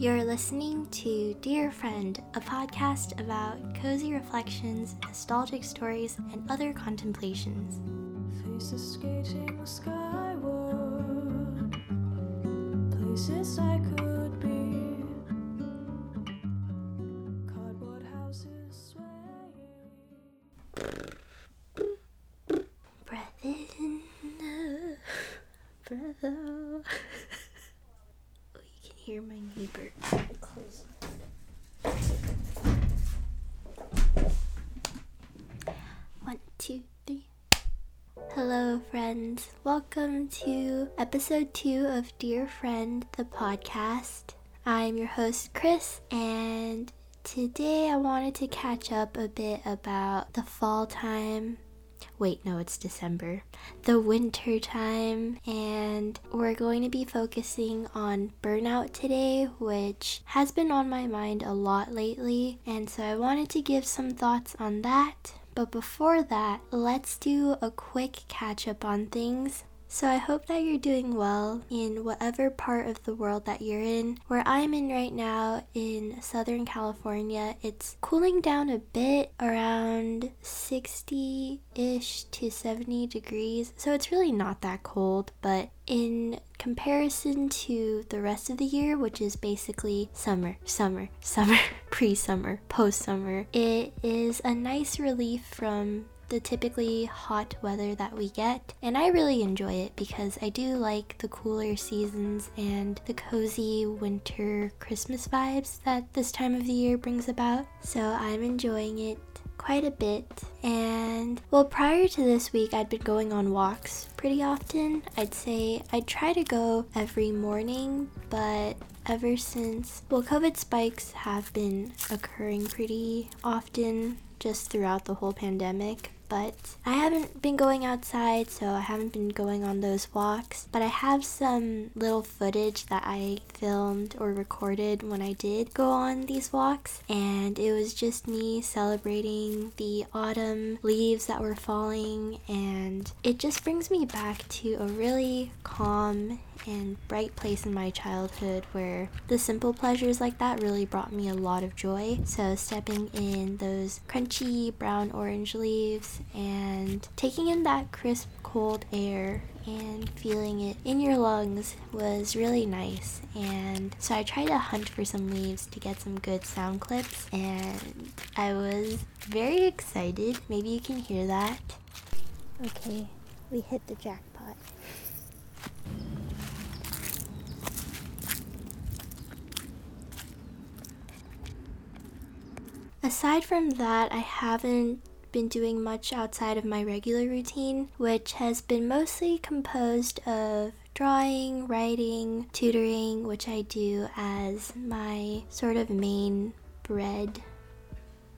You're listening to Dear Friend, a podcast about cozy reflections, nostalgic stories, and other contemplations. Faces skating skyward, places I could to episode two of Dear Friend, the podcast. I'm your host, Chris, and today I wanted to catch up a bit about the fall time wait, no, it's December, the winter time, and we're going to be focusing on burnout today, which has been on my mind a lot lately, and so I wanted to give some thoughts on that. But before that, let's do a quick catch up on things. So I hope that you're doing well in whatever part of the world that you're in. Where I'm in right now in Southern California, it's cooling down a bit around 60 ish to 70 degrees. So it's really not that cold, but in comparison to the rest of the year, which is basically summer, summer, summer, pre summer, post summer, it is a nice relief from the typically hot weather that we get, and I really enjoy it because I do like the cooler seasons and the cozy winter Christmas vibes that this time of the year brings about. So I'm enjoying it quite a bit. And well, prior to this week, I'd been going on walks pretty often. I'd say I'd try to go every morning, but ever since, well, COVID spikes have been occurring pretty often just throughout the whole pandemic but I haven't been going outside, so I haven't been going on those walks. But I have some little footage that I filmed or recorded when I did go on these walks, and it was just me celebrating the autumn leaves that were falling, and it just brings me back to a really calm and bright place in my childhood where the simple pleasures like that really brought me a lot of joy. So, stepping in those crunchy brown orange leaves and taking in that crisp, cold air and feeling it in your lungs was really nice. And so I tried to hunt for some leaves to get some good sound clips, and I was very excited. Maybe you can hear that. Okay, we hit the jackpot. Aside from that, I haven't been doing much outside of my regular routine, which has been mostly composed of drawing, writing, tutoring, which I do as my sort of main bread.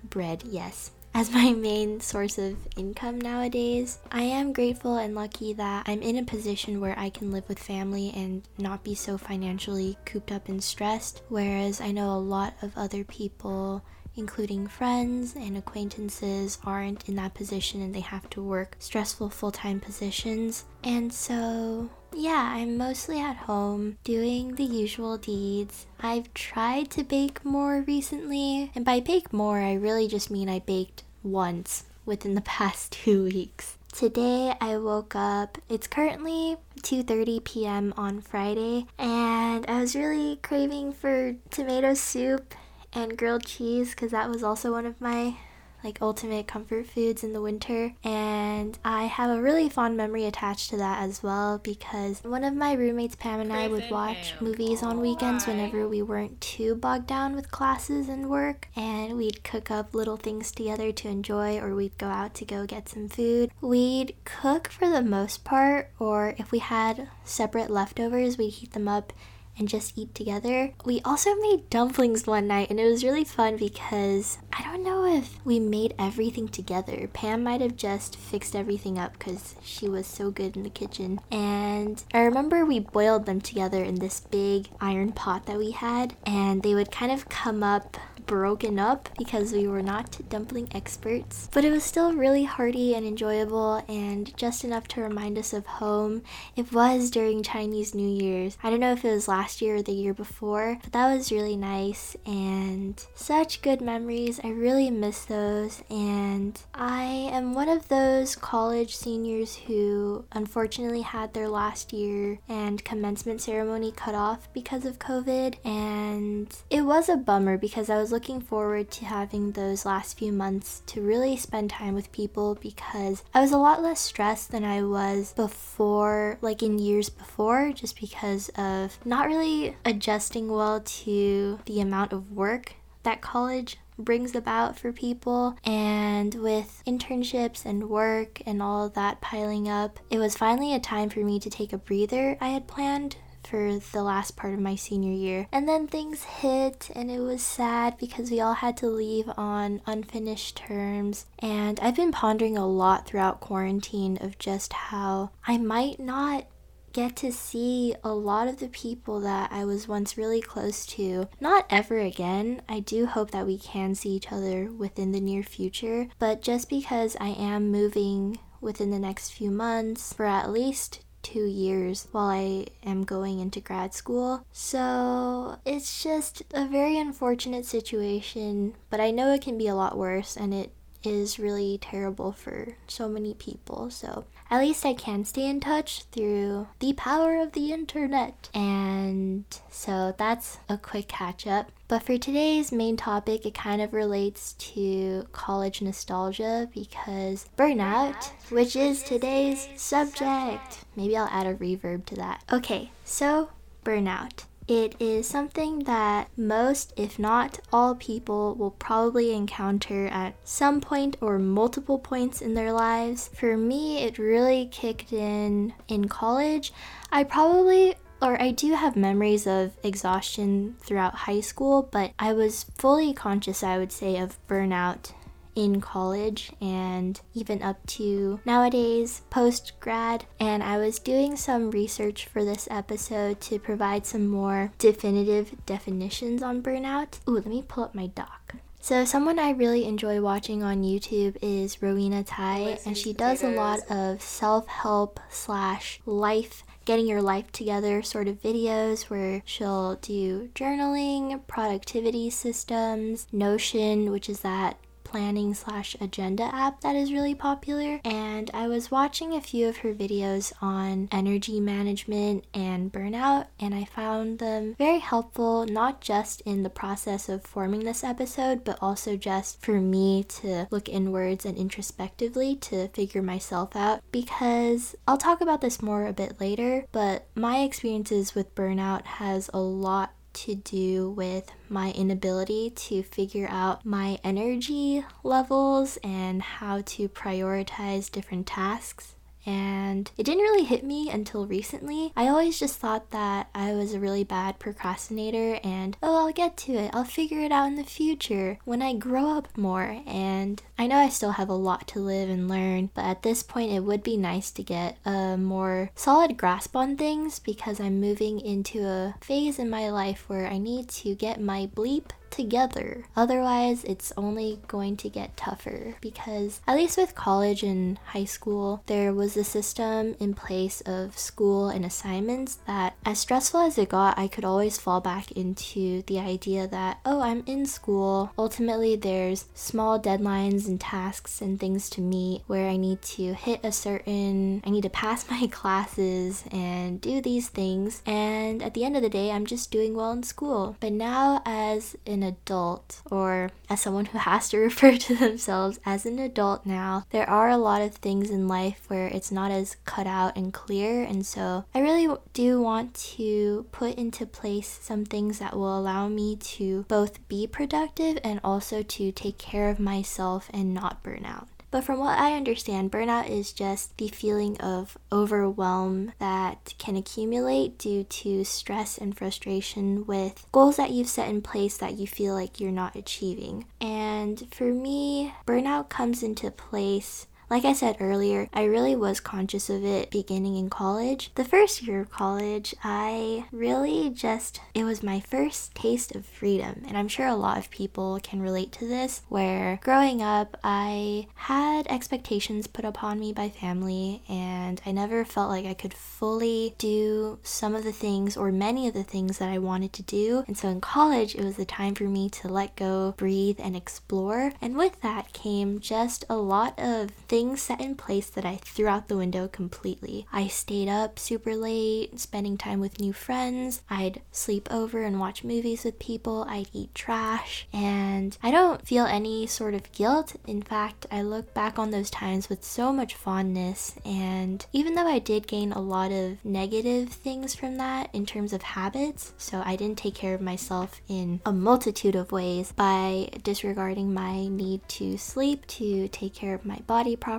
Bread, yes. As my main source of income nowadays, I am grateful and lucky that I'm in a position where I can live with family and not be so financially cooped up and stressed. Whereas I know a lot of other people including friends and acquaintances, aren't in that position and they have to work stressful full time positions. And so, yeah, I'm mostly at home doing the usual deeds. I've tried to bake more recently, and by bake more, I really just mean I baked once within the past two weeks. Today I woke up. It's currently 2:30 p.m. on Friday and I was really craving for tomato soup and grilled cheese because that was also one of my like ultimate comfort foods in the winter. And I have a really fond memory attached to that as well because one of my roommates Pam and I would watch movies on weekends whenever we weren't too bogged down with classes and work. And we'd cook up little things together to enjoy or we'd go out to go get some food. We'd cook for the most part or if we had separate leftovers we'd heat them up and just eat together. We also made dumplings one night and it was really fun because I don't know if we made everything together. Pam might have just fixed everything up because she was so good in the kitchen. And I remember we boiled them together in this big iron pot that we had and they would kind of come up broken up because we were not dumpling experts. But it was still really hearty and enjoyable and just enough to remind us of home. It was during Chinese New Year's. I don't know if it was last year or the year before, but that was really nice and such good memories. I really miss those. And I am one of those college seniors who unfortunately had their last year and commencement ceremony cut off because of COVID. And it was a bummer because I was looking forward to having those last few months to really spend time with people because I was a lot less stressed than I was before, like in years before, just because of not really adjusting well to the amount of work that college brings about for people. And with internships and work and all that piling up, it was finally a time for me to take a breather I had planned for the last part of my senior year. And then things hit, and it was sad because we all had to leave on unfinished terms. And I've been pondering a lot throughout quarantine of just how I might not get to see a lot of the people that I was once really close to. Not ever again. I do hope that we can see each other within the near future, but just because I am moving within the next few months for at least two years while I am going into grad school. So it's just a very unfortunate situation, but I know it can be a lot worse and it is really terrible for so many people. So at least I can stay in touch through the power of the internet. And so that's a quick catch up. But for today's main topic, it kind of relates to college nostalgia because burnout, which is today's subject. Maybe I'll add a reverb to that. Okay, so burnout. It is something that most, if not all people, will probably encounter at some point or multiple points in their lives. For me, it really kicked in in college. I probably or I do have memories of exhaustion throughout high school, but I was fully conscious, I would say, of burnout in college and even up to nowadays post grad. And I was doing some research for this episode to provide some more definitive definitions on burnout. Ooh, let me pull up my doc. So, someone I really enjoy watching on YouTube is Rowena Tsai, and she does a lot of self help slash life getting your life together sort of videos where she'll do journaling, productivity systems, Notion, which is that planning slash agenda app that is really popular. And I was watching a few of her videos on energy management and burnout, and I found them very helpful, not just in the process of forming this episode, but also just for me to look inwards and introspectively to figure myself out. Because I'll talk about this more a bit later, but my experiences with burnout has a lot to do with my inability to figure out my energy levels and how to prioritize different tasks and it didn't really hit me until recently. I always just thought that I was a really bad procrastinator and, oh, I'll get to it. I'll figure it out in the future when I grow up more. And I know I still have a lot to live and learn, but at this point, it would be nice to get a more solid grasp on things because I'm moving into a phase in my life where I need to get my bleep together. Otherwise, it's only going to get tougher because, at least with college and high school, there was a system in place of school and assignments that, as stressful as it got, I could always fall back into the idea that, oh, I'm in school. Ultimately, there's small deadlines and tasks and things to meet where I need to hit a certain, I need to pass my classes and do these things. And at the end of the day, I'm just doing well in school. But now, as an an adult or as someone who has to refer to themselves as an adult now, there are a lot of things in life where it's not as cut out and clear. And so I really do want to put into place some things that will allow me to both be productive and also to take care of myself and not burn out. But from what I understand, burnout is just the feeling of overwhelm that can accumulate due to stress and frustration with goals that you've set in place that you feel like you're not achieving. And for me, burnout comes into place like I said earlier, I really was conscious of it beginning in college. The first year of college, I really just, it was my first taste of freedom. And I'm sure a lot of people can relate to this, where growing up, I had expectations put upon me by family, and I never felt like I could fully do some of the things or many of the things that I wanted to do. And so in college, it was the time for me to let go, breathe, and explore. And with that came just a lot of things set in place that I threw out the window completely. I stayed up super late, spending time with new friends. I'd sleep over and watch movies with people. I'd eat trash. And I don't feel any sort of guilt. In fact, I look back on those times with so much fondness. And even though I did gain a lot of negative things from that in terms of habits, so I didn't take care of myself in a multitude of ways by disregarding my need to sleep, to take care of my body properly,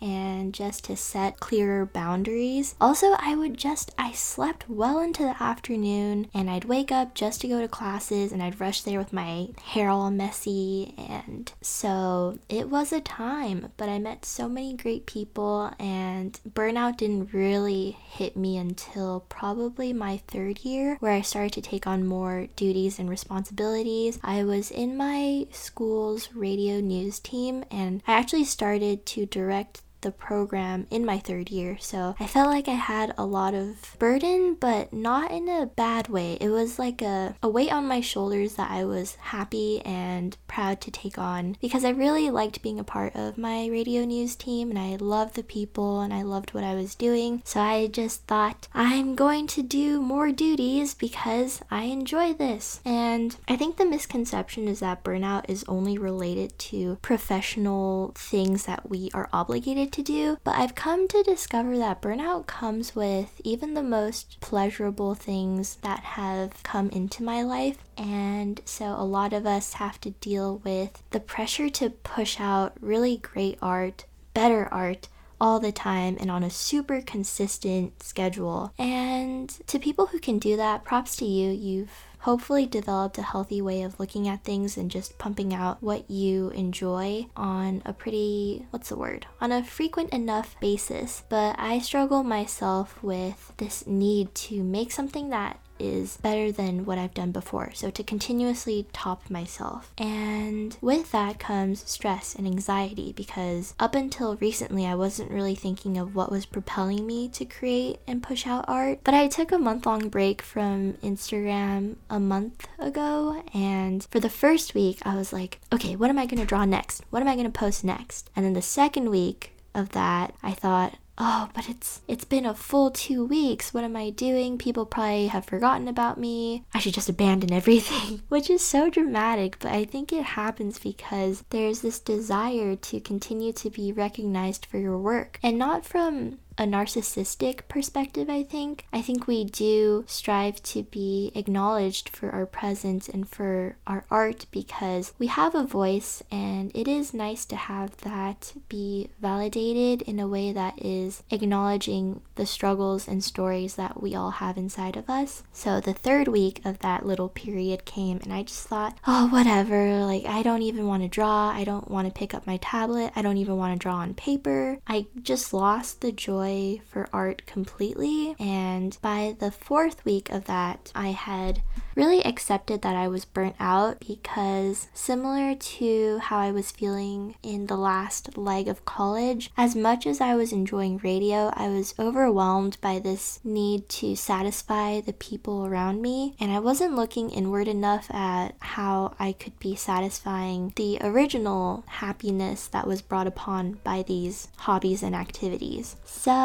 and just to set clearer boundaries. Also, I would just, I slept well into the afternoon and I'd wake up just to go to classes and I'd rush there with my hair all messy. And so it was a time, but I met so many great people and burnout didn't really hit me until probably my third year where I started to take on more duties and responsibilities. I was in my school's radio news team and I actually started to direct the program in my third year. So I felt like I had a lot of burden, but not in a bad way. It was like a, a weight on my shoulders that I was happy and proud to take on because I really liked being a part of my radio news team and I loved the people and I loved what I was doing. So I just thought I'm going to do more duties because I enjoy this. And I think the misconception is that burnout is only related to professional things that we are obligated to do, but I've come to discover that burnout comes with even the most pleasurable things that have come into my life. And so a lot of us have to deal with the pressure to push out really great art, better art all the time and on a super consistent schedule. And to people who can do that, props to you. You've hopefully developed a healthy way of looking at things and just pumping out what you enjoy on a pretty, what's the word, on a frequent enough basis. But I struggle myself with this need to make something that is better than what I've done before. So to continuously top myself. And with that comes stress and anxiety because up until recently, I wasn't really thinking of what was propelling me to create and push out art. But I took a month long break from Instagram a month ago. And for the first week, I was like, okay, what am I going to draw next? What am I going to post next? And then the second week, of that, I thought, oh, but it's it's been a full 2 weeks. What am I doing? People probably have forgotten about me. I should just abandon everything, which is so dramatic, but I think it happens because there's this desire to continue to be recognized for your work and not from a narcissistic perspective, I think. I think we do strive to be acknowledged for our presence and for our art because we have a voice and it is nice to have that be validated in a way that is acknowledging the struggles and stories that we all have inside of us. So the third week of that little period came and I just thought, oh, whatever, like I don't even want to draw. I don't want to pick up my tablet. I don't even want to draw on paper. I just lost the joy joy for art completely. And by the fourth week of that, I had really accepted that I was burnt out because, similar to how I was feeling in the last leg of college, as much as I was enjoying radio, I was overwhelmed by this need to satisfy the people around me. And I wasn't looking inward enough at how I could be satisfying the original happiness that was brought upon by these hobbies and activities. So,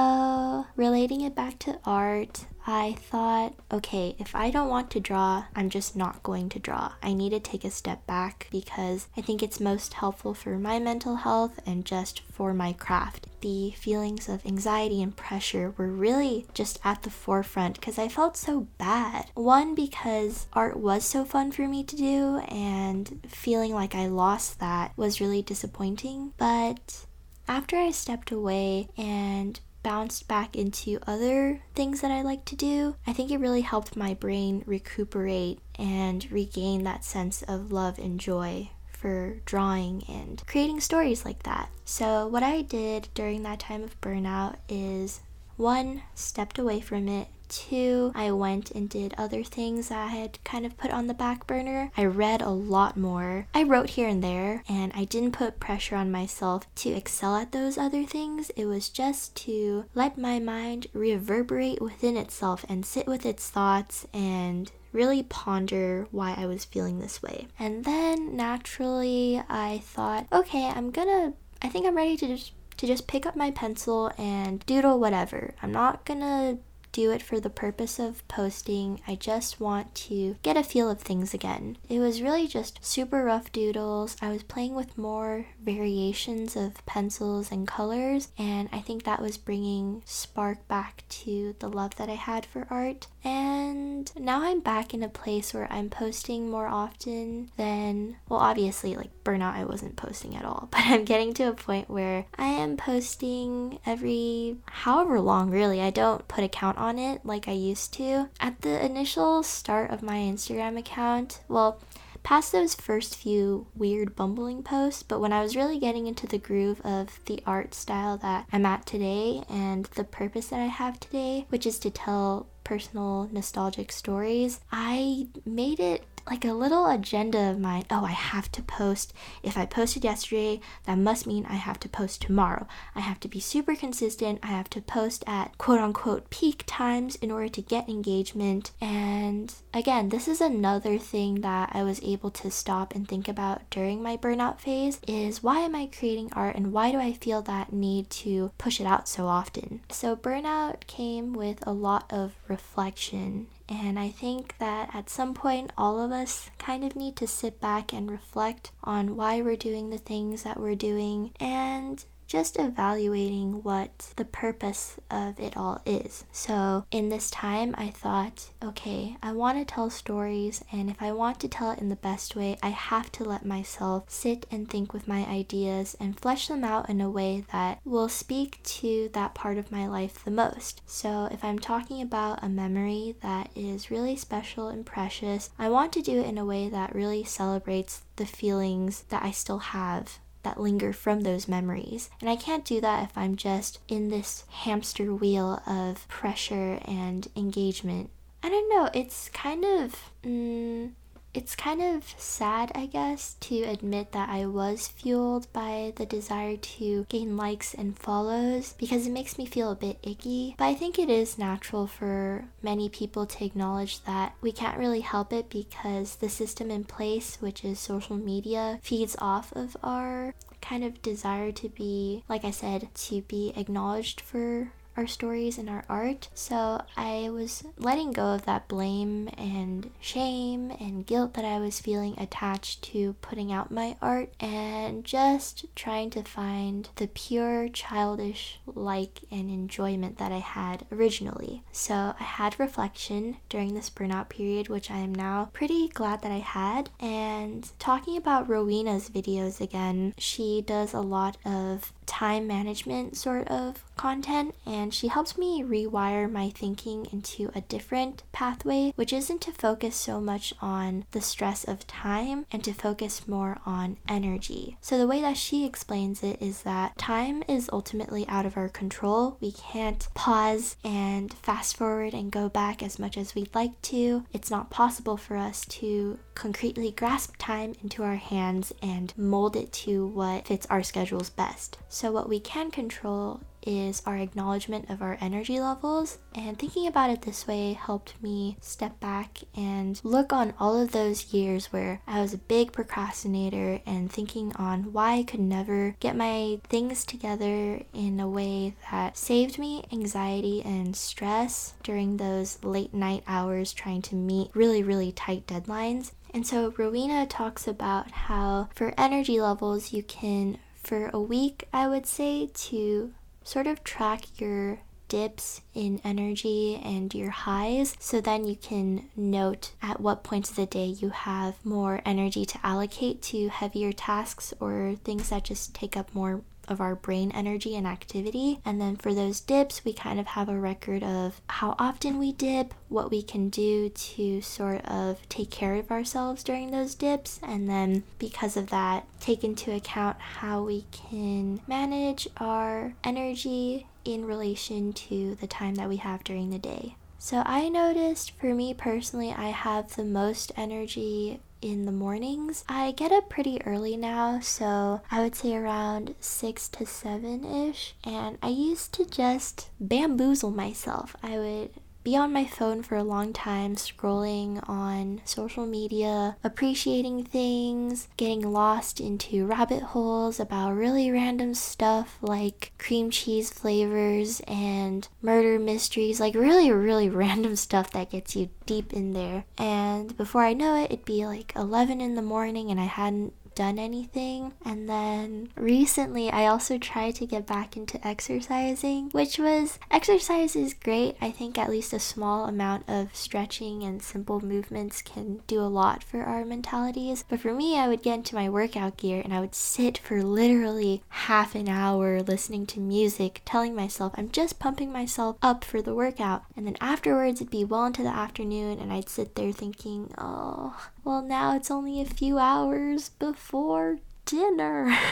relating it back to art, I thought, okay, if I don't want to draw, I'm just not going to draw. I need to take a step back because I think it's most helpful for my mental health and just for my craft. The feelings of anxiety and pressure were really just at the forefront because I felt so bad. One, because art was so fun for me to do, and feeling like I lost that was really disappointing. But after I stepped away and bounced back into other things that I like to do, I think it really helped my brain recuperate and regain that sense of love and joy for drawing and creating stories like that. So, what I did during that time of burnout is one, stepped away from it I went and did other things I had kind of put on the back burner. I read a lot more. I wrote here and there, and I didn't put pressure on myself to excel at those other things. It was just to let my mind reverberate within itself and sit with its thoughts and really ponder why I was feeling this way. And then naturally, I thought, okay, I'm gonna, I think I'm ready to just to just pick up my pencil and doodle whatever. I'm not gonna do it for the purpose of posting. I just want to get a feel of things again. It was really just super rough doodles. I was playing with more variations of pencils and colors, and I think that was bringing spark back to the love that I had for art. And now I'm back in a place where I'm posting more often than, well, obviously, like burnout, I wasn't posting at all, but I'm getting to a point where I am posting every however long, really. I don't put a count on it like I used to. At the initial start of my Instagram account, well, past those first few weird bumbling posts, but when I was really getting into the groove of the art style that I'm at today and the purpose that I have today, which is to tell personal nostalgic stories, I made it like a little agenda of mine. Oh, I have to post. If I posted yesterday, that must mean I have to post tomorrow. I have to be super consistent. I have to post at quote unquote peak times in order to get engagement. And again, this is another thing that I was able to stop and think about during my burnout phase is why am I creating art and why do I feel that need to push it out so often? So burnout came with a lot of reflection and I think that at some point, all of us kind of need to sit back and reflect on why we're doing the things that we're doing and just evaluating what the purpose of it all is. So, in this time, I thought, okay, I want to tell stories, and if I want to tell it in the best way, I have to let myself sit and think with my ideas and flesh them out in a way that will speak to that part of my life the most. So, if I'm talking about a memory that is really special and precious, I want to do it in a way that really celebrates the feelings that I still have that linger from those memories. And I can't do that if I'm just in this hamster wheel of pressure and engagement. I don't know, it's kind of. Mm, it's kind of sad, I guess, to admit that I was fueled by the desire to gain likes and follows because it makes me feel a bit icky. But I think it is natural for many people to acknowledge that we can't really help it because the system in place, which is social media, feeds off of our kind of desire to be, like I said, to be acknowledged for our stories and our art. So I was letting go of that blame and shame and guilt that I was feeling attached to putting out my art and just trying to find the pure childish like and enjoyment that I had originally. So I had reflection during this burnout period, which I am now pretty glad that I had. And talking about Rowena's videos again, she does a lot of time management sort of content, and she helps me rewire my thinking into a different pathway, which isn't to focus so much on the stress of time and to focus more on energy. So, the way that she explains it is that time is ultimately out of our control. We can't pause and fast forward and go back as much as we'd like to. It's not possible for us to concretely grasp time into our hands and mold it to what fits our schedules best. So, what we can control is our acknowledgement of our energy levels. And thinking about it this way helped me step back and look on all of those years where I was a big procrastinator and thinking on why I could never get my things together in a way that saved me anxiety and stress during those late night hours trying to meet really, really tight deadlines. And so Rowena talks about how for energy levels, you can, for a week, I would say, to sort of track your dips in energy and your highs so then you can note at what points of the day you have more energy to allocate to heavier tasks or things that just take up more of our brain energy and activity. And then for those dips, we kind of have a record of how often we dip, what we can do to sort of take care of ourselves during those dips, and then because of that, take into account how we can manage our energy in relation to the time that we have during the day. So I noticed for me personally, I have the most energy in the mornings. I get up pretty early now, so I would say around 6 to 7 ish. And I used to just bamboozle myself. I would be on my phone for a long time, scrolling on social media, appreciating things, getting lost into rabbit holes about really random stuff like cream cheese flavors and murder mysteries, like really, really random stuff that gets you deep in there. And before I know it, it'd be like 11 in the morning and I hadn't done anything. And then recently, I also tried to get back into exercising, which was exercise is great. I think at least a small amount of stretching and simple movements can do a lot for our mentalities. But for me, I would get into my workout gear and I would sit for literally half an hour listening to music, telling myself I'm just pumping myself up for the workout. And then afterwards, it'd be well into the afternoon, and I'd sit there thinking, oh, well, now it's only a few hours before dinner.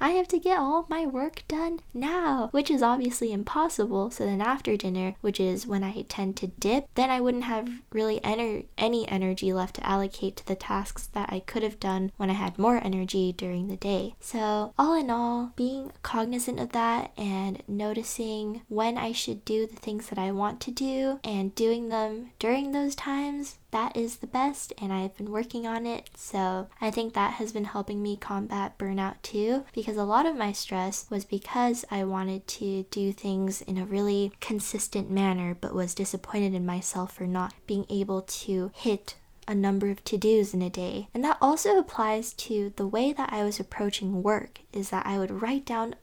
I have to get all my work done now, which is obviously impossible. So then after dinner, which is when I tend to dip, then I wouldn't have really ener- any energy left to allocate to the tasks that I could have done when I had more energy during the day. So, all in all, being cognizant of that and noticing when I should do the things that I want to do and doing them during those times that is the best and I've been working on it. So I think that has been helping me combat burnout too because a lot of my stress was because I wanted to do things in a really consistent manner but was disappointed in myself for not being able to hit a number of to-dos in a day. And that also applies to the way that I was approaching work is that I would write down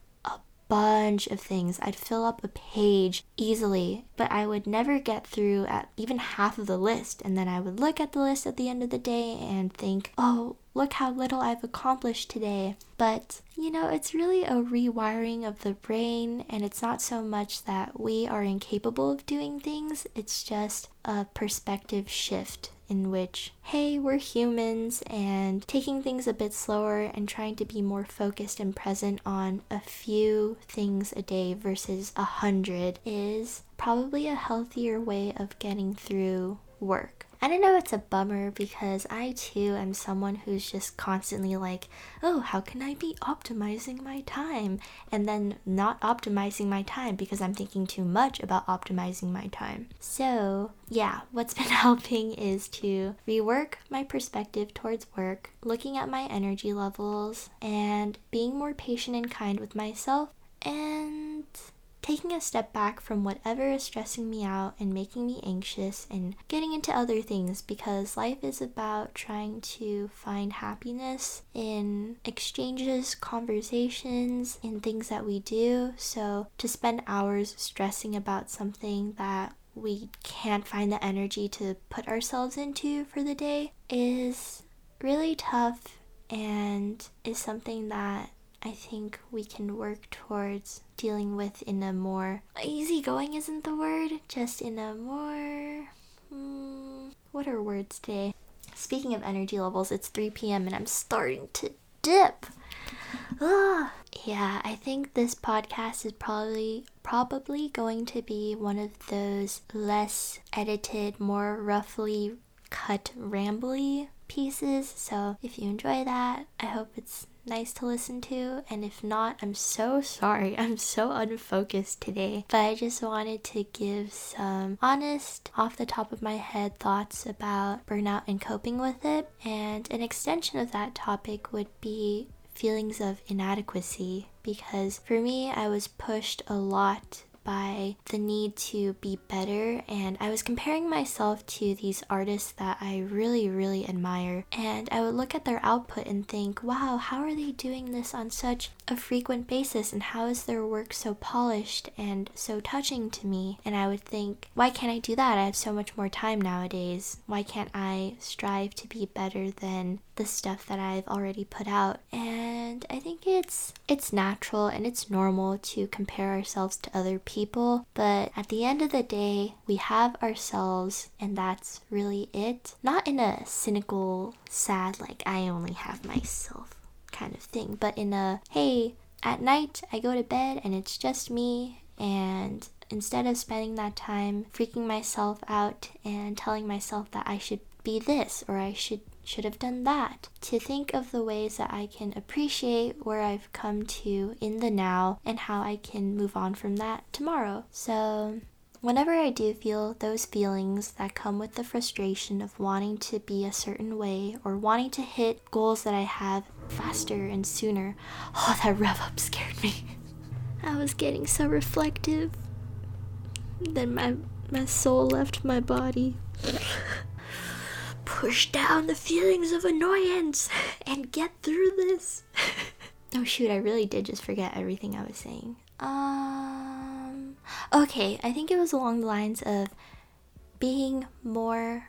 bunch of things. I'd fill up a page easily, but I would never get through at even half of the list. And then I would look at the list at the end of the day and think, oh, look how little I've accomplished today. But, you know, it's really a rewiring of the brain, and it's not so much that we are incapable of doing things, it's just a perspective shift in which, hey, we're humans, and taking things a bit slower and trying to be more focused and present on a few things a day versus a hundred is probably a healthier way of getting through work. I know it's a bummer because I too am someone who's just constantly like, oh, how can I be optimizing my time? And then not optimizing my time because I'm thinking too much about optimizing my time. So, yeah, what's been helping is to rework my perspective towards work, looking at my energy levels, and being more patient and kind with myself. And taking a step back from whatever is stressing me out and making me anxious and getting into other things because life is about trying to find happiness in exchanges, conversations, in things that we do. So to spend hours stressing about something that we can't find the energy to put ourselves into for the day is really tough and is something that I think we can work towards dealing with in a more easygoing isn't the word, just in a more hmm, what are words today? Speaking of energy levels, it's 3 p.m. and I'm starting to dip. Ugh. Yeah, I think this podcast is probably probably going to be one of those less edited, more roughly cut rambly pieces. So if you enjoy that, I hope it's nice to listen to. And if not, I'm so sorry. I'm so unfocused today. But I just wanted to give some honest, off the top of my head thoughts about burnout and coping with it. And an extension of that topic would be feelings of inadequacy because for me, I was pushed a lot by the need to be better, and I was comparing myself to these artists that I really, really admire. And I would look at their output and think, wow, how are they doing this on such a frequent basis, and how is their work so polished and so touching to me? And I would think, why can't I do that? I have so much more time nowadays. Why can't I strive to be better than the stuff that I've already put out? And I think it's it's natural and it's normal to compare ourselves to other people, but at the end of the day, we have ourselves and that's really it. Not in a cynical, sad like I only have myself kind of thing, but in a hey, at night I go to bed and it's just me and instead of spending that time freaking myself out and telling myself that I should be this or I should should have done that to think of the ways that I can appreciate where I've come to in the now and how I can move on from that tomorrow. So Whenever I do feel those feelings that come with the frustration of wanting to be a certain way or wanting to hit goals that I have faster and sooner, oh, that rev up scared me. I was getting so reflective. Then my, my soul left my body. Push down the feelings of annoyance and get through this. oh, shoot, I really did just forget everything I was saying. Um, okay, I think it was along the lines of being more,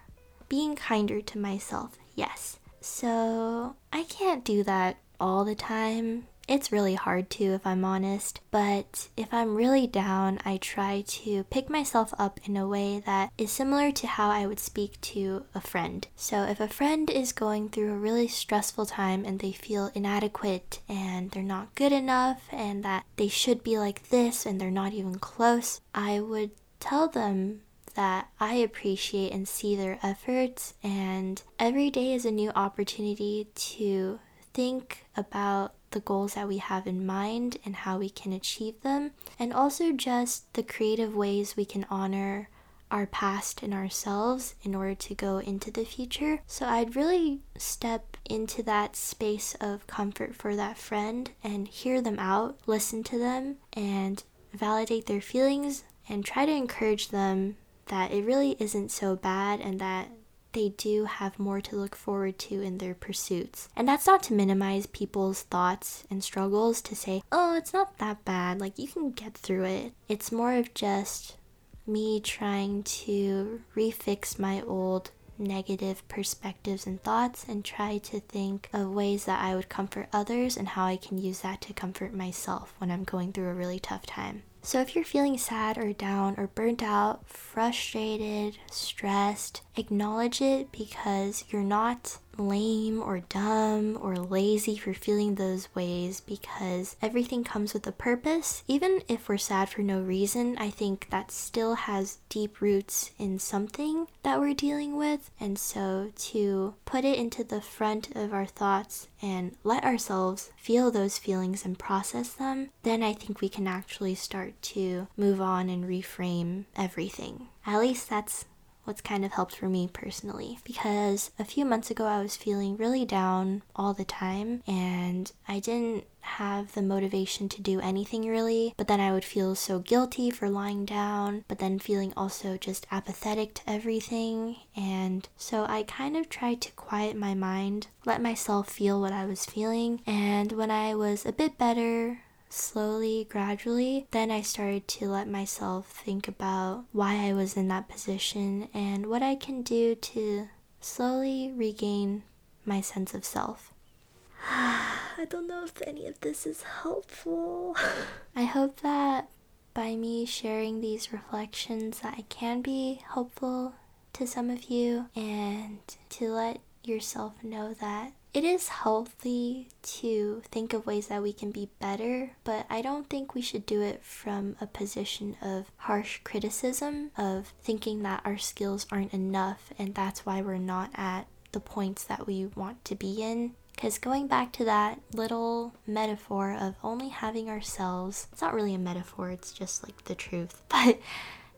being kinder to myself. Yes. So I can't do that all the time it's really hard to, if I'm honest, but if I'm really down, I try to pick myself up in a way that is similar to how I would speak to a friend. So, if a friend is going through a really stressful time and they feel inadequate and they're not good enough and that they should be like this and they're not even close, I would tell them that I appreciate and see their efforts, and every day is a new opportunity to think about the goals that we have in mind and how we can achieve them, and also just the creative ways we can honor our past and ourselves in order to go into the future. So I'd really step into that space of comfort for that friend and hear them out, listen to them, and validate their feelings and try to encourage them that it really isn't so bad and that they do have more to look forward to in their pursuits. And that's not to minimize people's thoughts and struggles to say, oh, it's not that bad, like you can get through it. It's more of just me trying to refix my old negative perspectives and thoughts and try to think of ways that I would comfort others and how I can use that to comfort myself when I'm going through a really tough time. So, if you're feeling sad or down or burnt out, frustrated, stressed, acknowledge it because you're not lame or dumb or lazy for feeling those ways because everything comes with a purpose. Even if we're sad for no reason, I think that still has deep roots in something that we're dealing with. And so to put it into the front of our thoughts and let ourselves feel those feelings and process them, then I think we can actually start to move on and reframe everything. At least that's what's kind of helped for me personally. Because a few months ago I was feeling really down all the time and I didn't have the motivation to do anything really, but then I would feel so guilty for lying down, but then feeling also just apathetic to everything. And so I kind of tried to quiet my mind, let myself feel what I was feeling, and when I was a bit better, slowly, gradually, then I started to let myself think about why I was in that position and what I can do to slowly regain my sense of self. I don't know if any of this is helpful. I hope that by me sharing these reflections that I can be helpful to some of you and to let yourself know that it is healthy to think of ways that we can be better, but I don't think we should do it from a position of harsh criticism, of thinking that our skills aren't enough and that's why we're not at the points that we want to be in. Because going back to that little metaphor of only having ourselves, it's not really a metaphor, it's just like the truth. But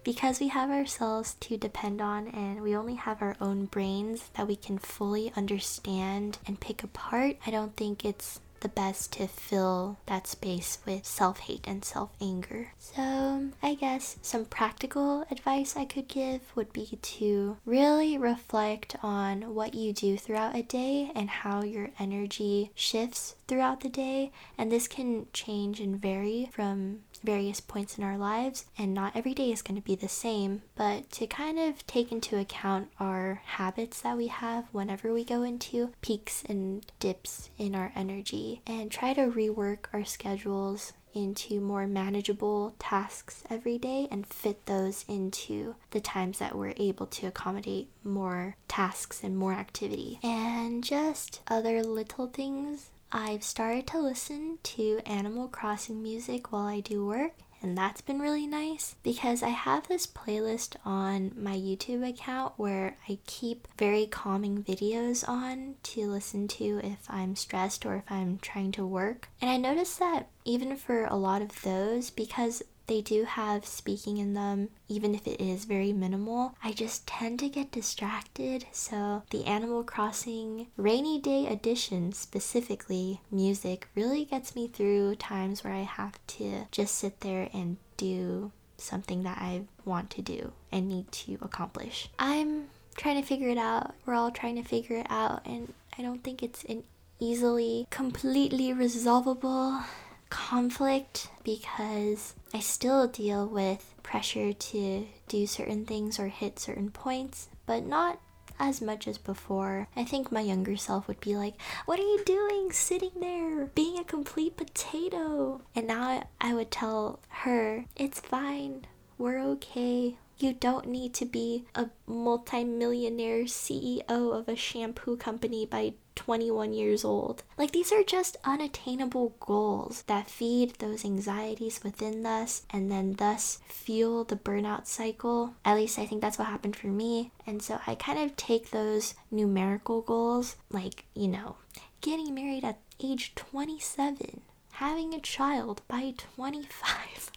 because we have ourselves to depend on and we only have our own brains that we can fully understand and pick apart, I don't think it's the best to fill that space with self hate and self anger. So, I guess some practical advice I could give would be to really reflect on what you do throughout a day and how your energy shifts throughout the day. And this can change and vary from various points in our lives, and not every day is going to be the same, but to kind of take into account our habits that we have whenever we go into peaks and dips in our energy and try to rework our schedules into more manageable tasks every day and fit those into the times that we're able to accommodate more tasks and more activity. And just other little things. I've started to listen to Animal Crossing music while I do work, and that's been really nice because I have this playlist on my YouTube account where I keep very calming videos on to listen to if I'm stressed or if I'm trying to work. And I noticed that even for a lot of those, because they do have speaking in them, even if it is very minimal. I just tend to get distracted, so the Animal Crossing Rainy Day Edition, specifically music, really gets me through times where I have to just sit there and do something that I want to do and need to accomplish. I'm trying to figure it out. We're all trying to figure it out, and I don't think it's an easily completely resolvable conflict because I still deal with pressure to do certain things or hit certain points, but not as much as before. I think my younger self would be like, What are you doing sitting there being a complete potato? And now I would tell her, It's fine, we're okay. You don't need to be a multimillionaire CEO of a shampoo company by 21 years old. Like, these are just unattainable goals that feed those anxieties within us and then thus fuel the burnout cycle. At least I think that's what happened for me. And so I kind of take those numerical goals, like, you know, getting married at age 27, having a child by 25.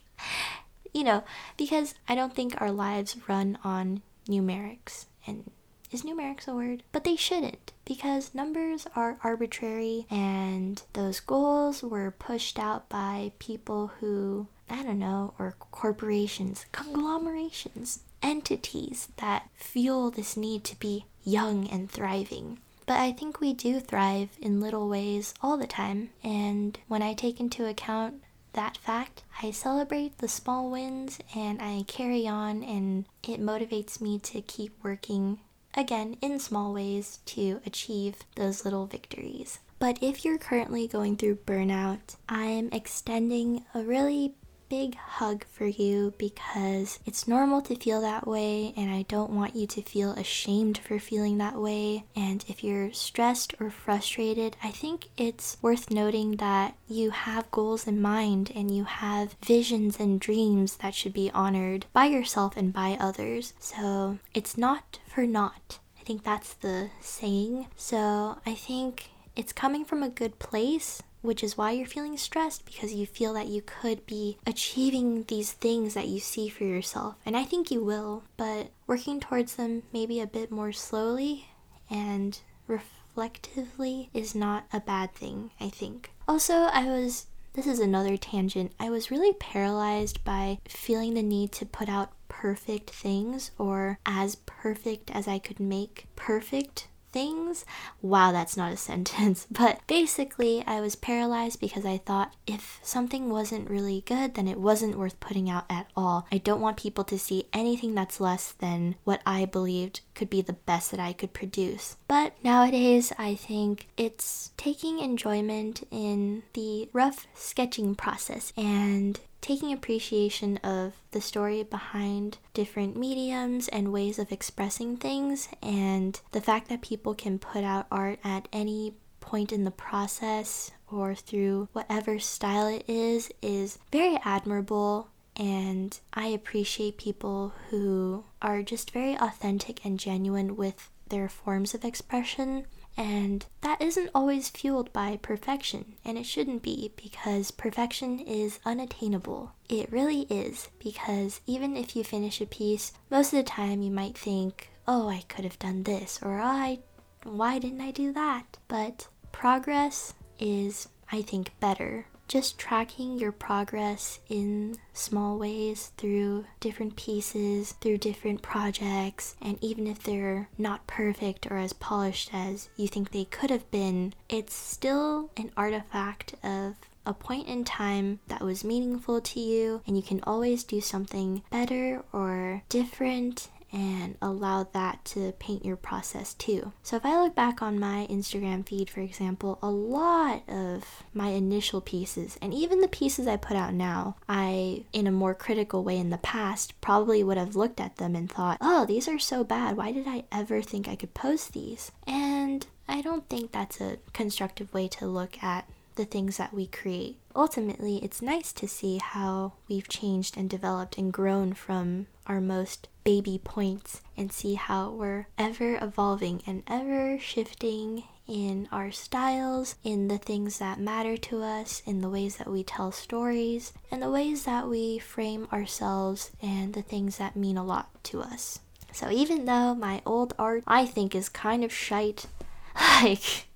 You know, because I don't think our lives run on numerics and is numerics a word? But they shouldn't because numbers are arbitrary and those goals were pushed out by people who, I don't know, or corporations, conglomerations, entities that fuel this need to be young and thriving. But I think we do thrive in little ways all the time. And when I take into account that fact, I celebrate the small wins and I carry on, and it motivates me to keep working again in small ways to achieve those little victories. But if you're currently going through burnout, I'm extending a really big hug for you because it's normal to feel that way, and I don't want you to feel ashamed for feeling that way. And if you're stressed or frustrated, I think it's worth noting that you have goals in mind and you have visions and dreams that should be honored by yourself and by others. So it's not for naught. I think that's the saying. So I think it's coming from a good place which is why you're feeling stressed because you feel that you could be achieving these things that you see for yourself. And I think you will, but working towards them maybe a bit more slowly and reflectively is not a bad thing, I think. Also, I was this is another tangent. I was really paralyzed by feeling the need to put out perfect things or as perfect as I could make perfect things. Wow, that's not a sentence. But basically, I was paralyzed because I thought if something wasn't really good, then it wasn't worth putting out at all. I don't want people to see anything that's less than what I believed could be the best that I could produce. But nowadays, I think it's taking enjoyment in the rough sketching process and taking appreciation of the story behind different mediums and ways of expressing things, and the fact that people can put out art at any point in the process or through whatever style it is is very admirable. And I appreciate people who are just very authentic and genuine with their forms of expression and that isn't always fueled by perfection, and it shouldn't be because perfection is unattainable. It really is, because even if you finish a piece, most of the time you might think, oh, I could have done this, or I, why didn't I do that? But progress is, I think, better just tracking your progress in small ways through different pieces, through different projects, and even if they're not perfect or as polished as you think they could have been, it's still an artifact of a point in time that was meaningful to you, and you can always do something better or different and allow that to paint your process too. So, if I look back on my Instagram feed, for example, a lot of my initial pieces, and even the pieces I put out now, I, in a more critical way in the past, probably would have looked at them and thought, oh, these are so bad. Why did I ever think I could post these? And I don't think that's a constructive way to look at the things that we create. Ultimately, it's nice to see how we've changed and developed and grown from our most baby points and see how we're ever evolving and ever shifting in our styles, in the things that matter to us, in the ways that we tell stories, and the ways that we frame ourselves and the things that mean a lot to us. So even though my old art I think is kind of shite, like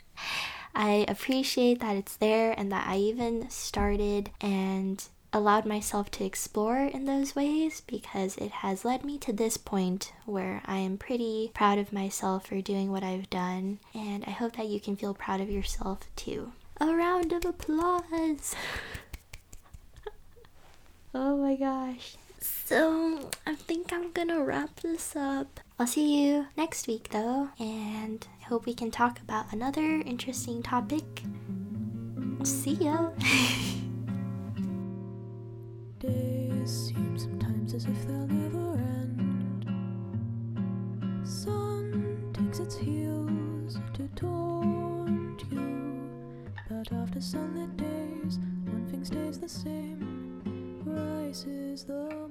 I appreciate that it's there and that I even started and allowed myself to explore in those ways because it has led me to this point where I am pretty proud of myself for doing what I've done, and I hope that you can feel proud of yourself too. A round of applause! oh my gosh. So, I think I'm gonna wrap this up. I'll see you next week though, and hope we can talk about another interesting topic. See ya! Days seem sometimes as if they'll never end. Sun takes its heels to taunt you, but after sunlit days, one thing stays the same. Rises the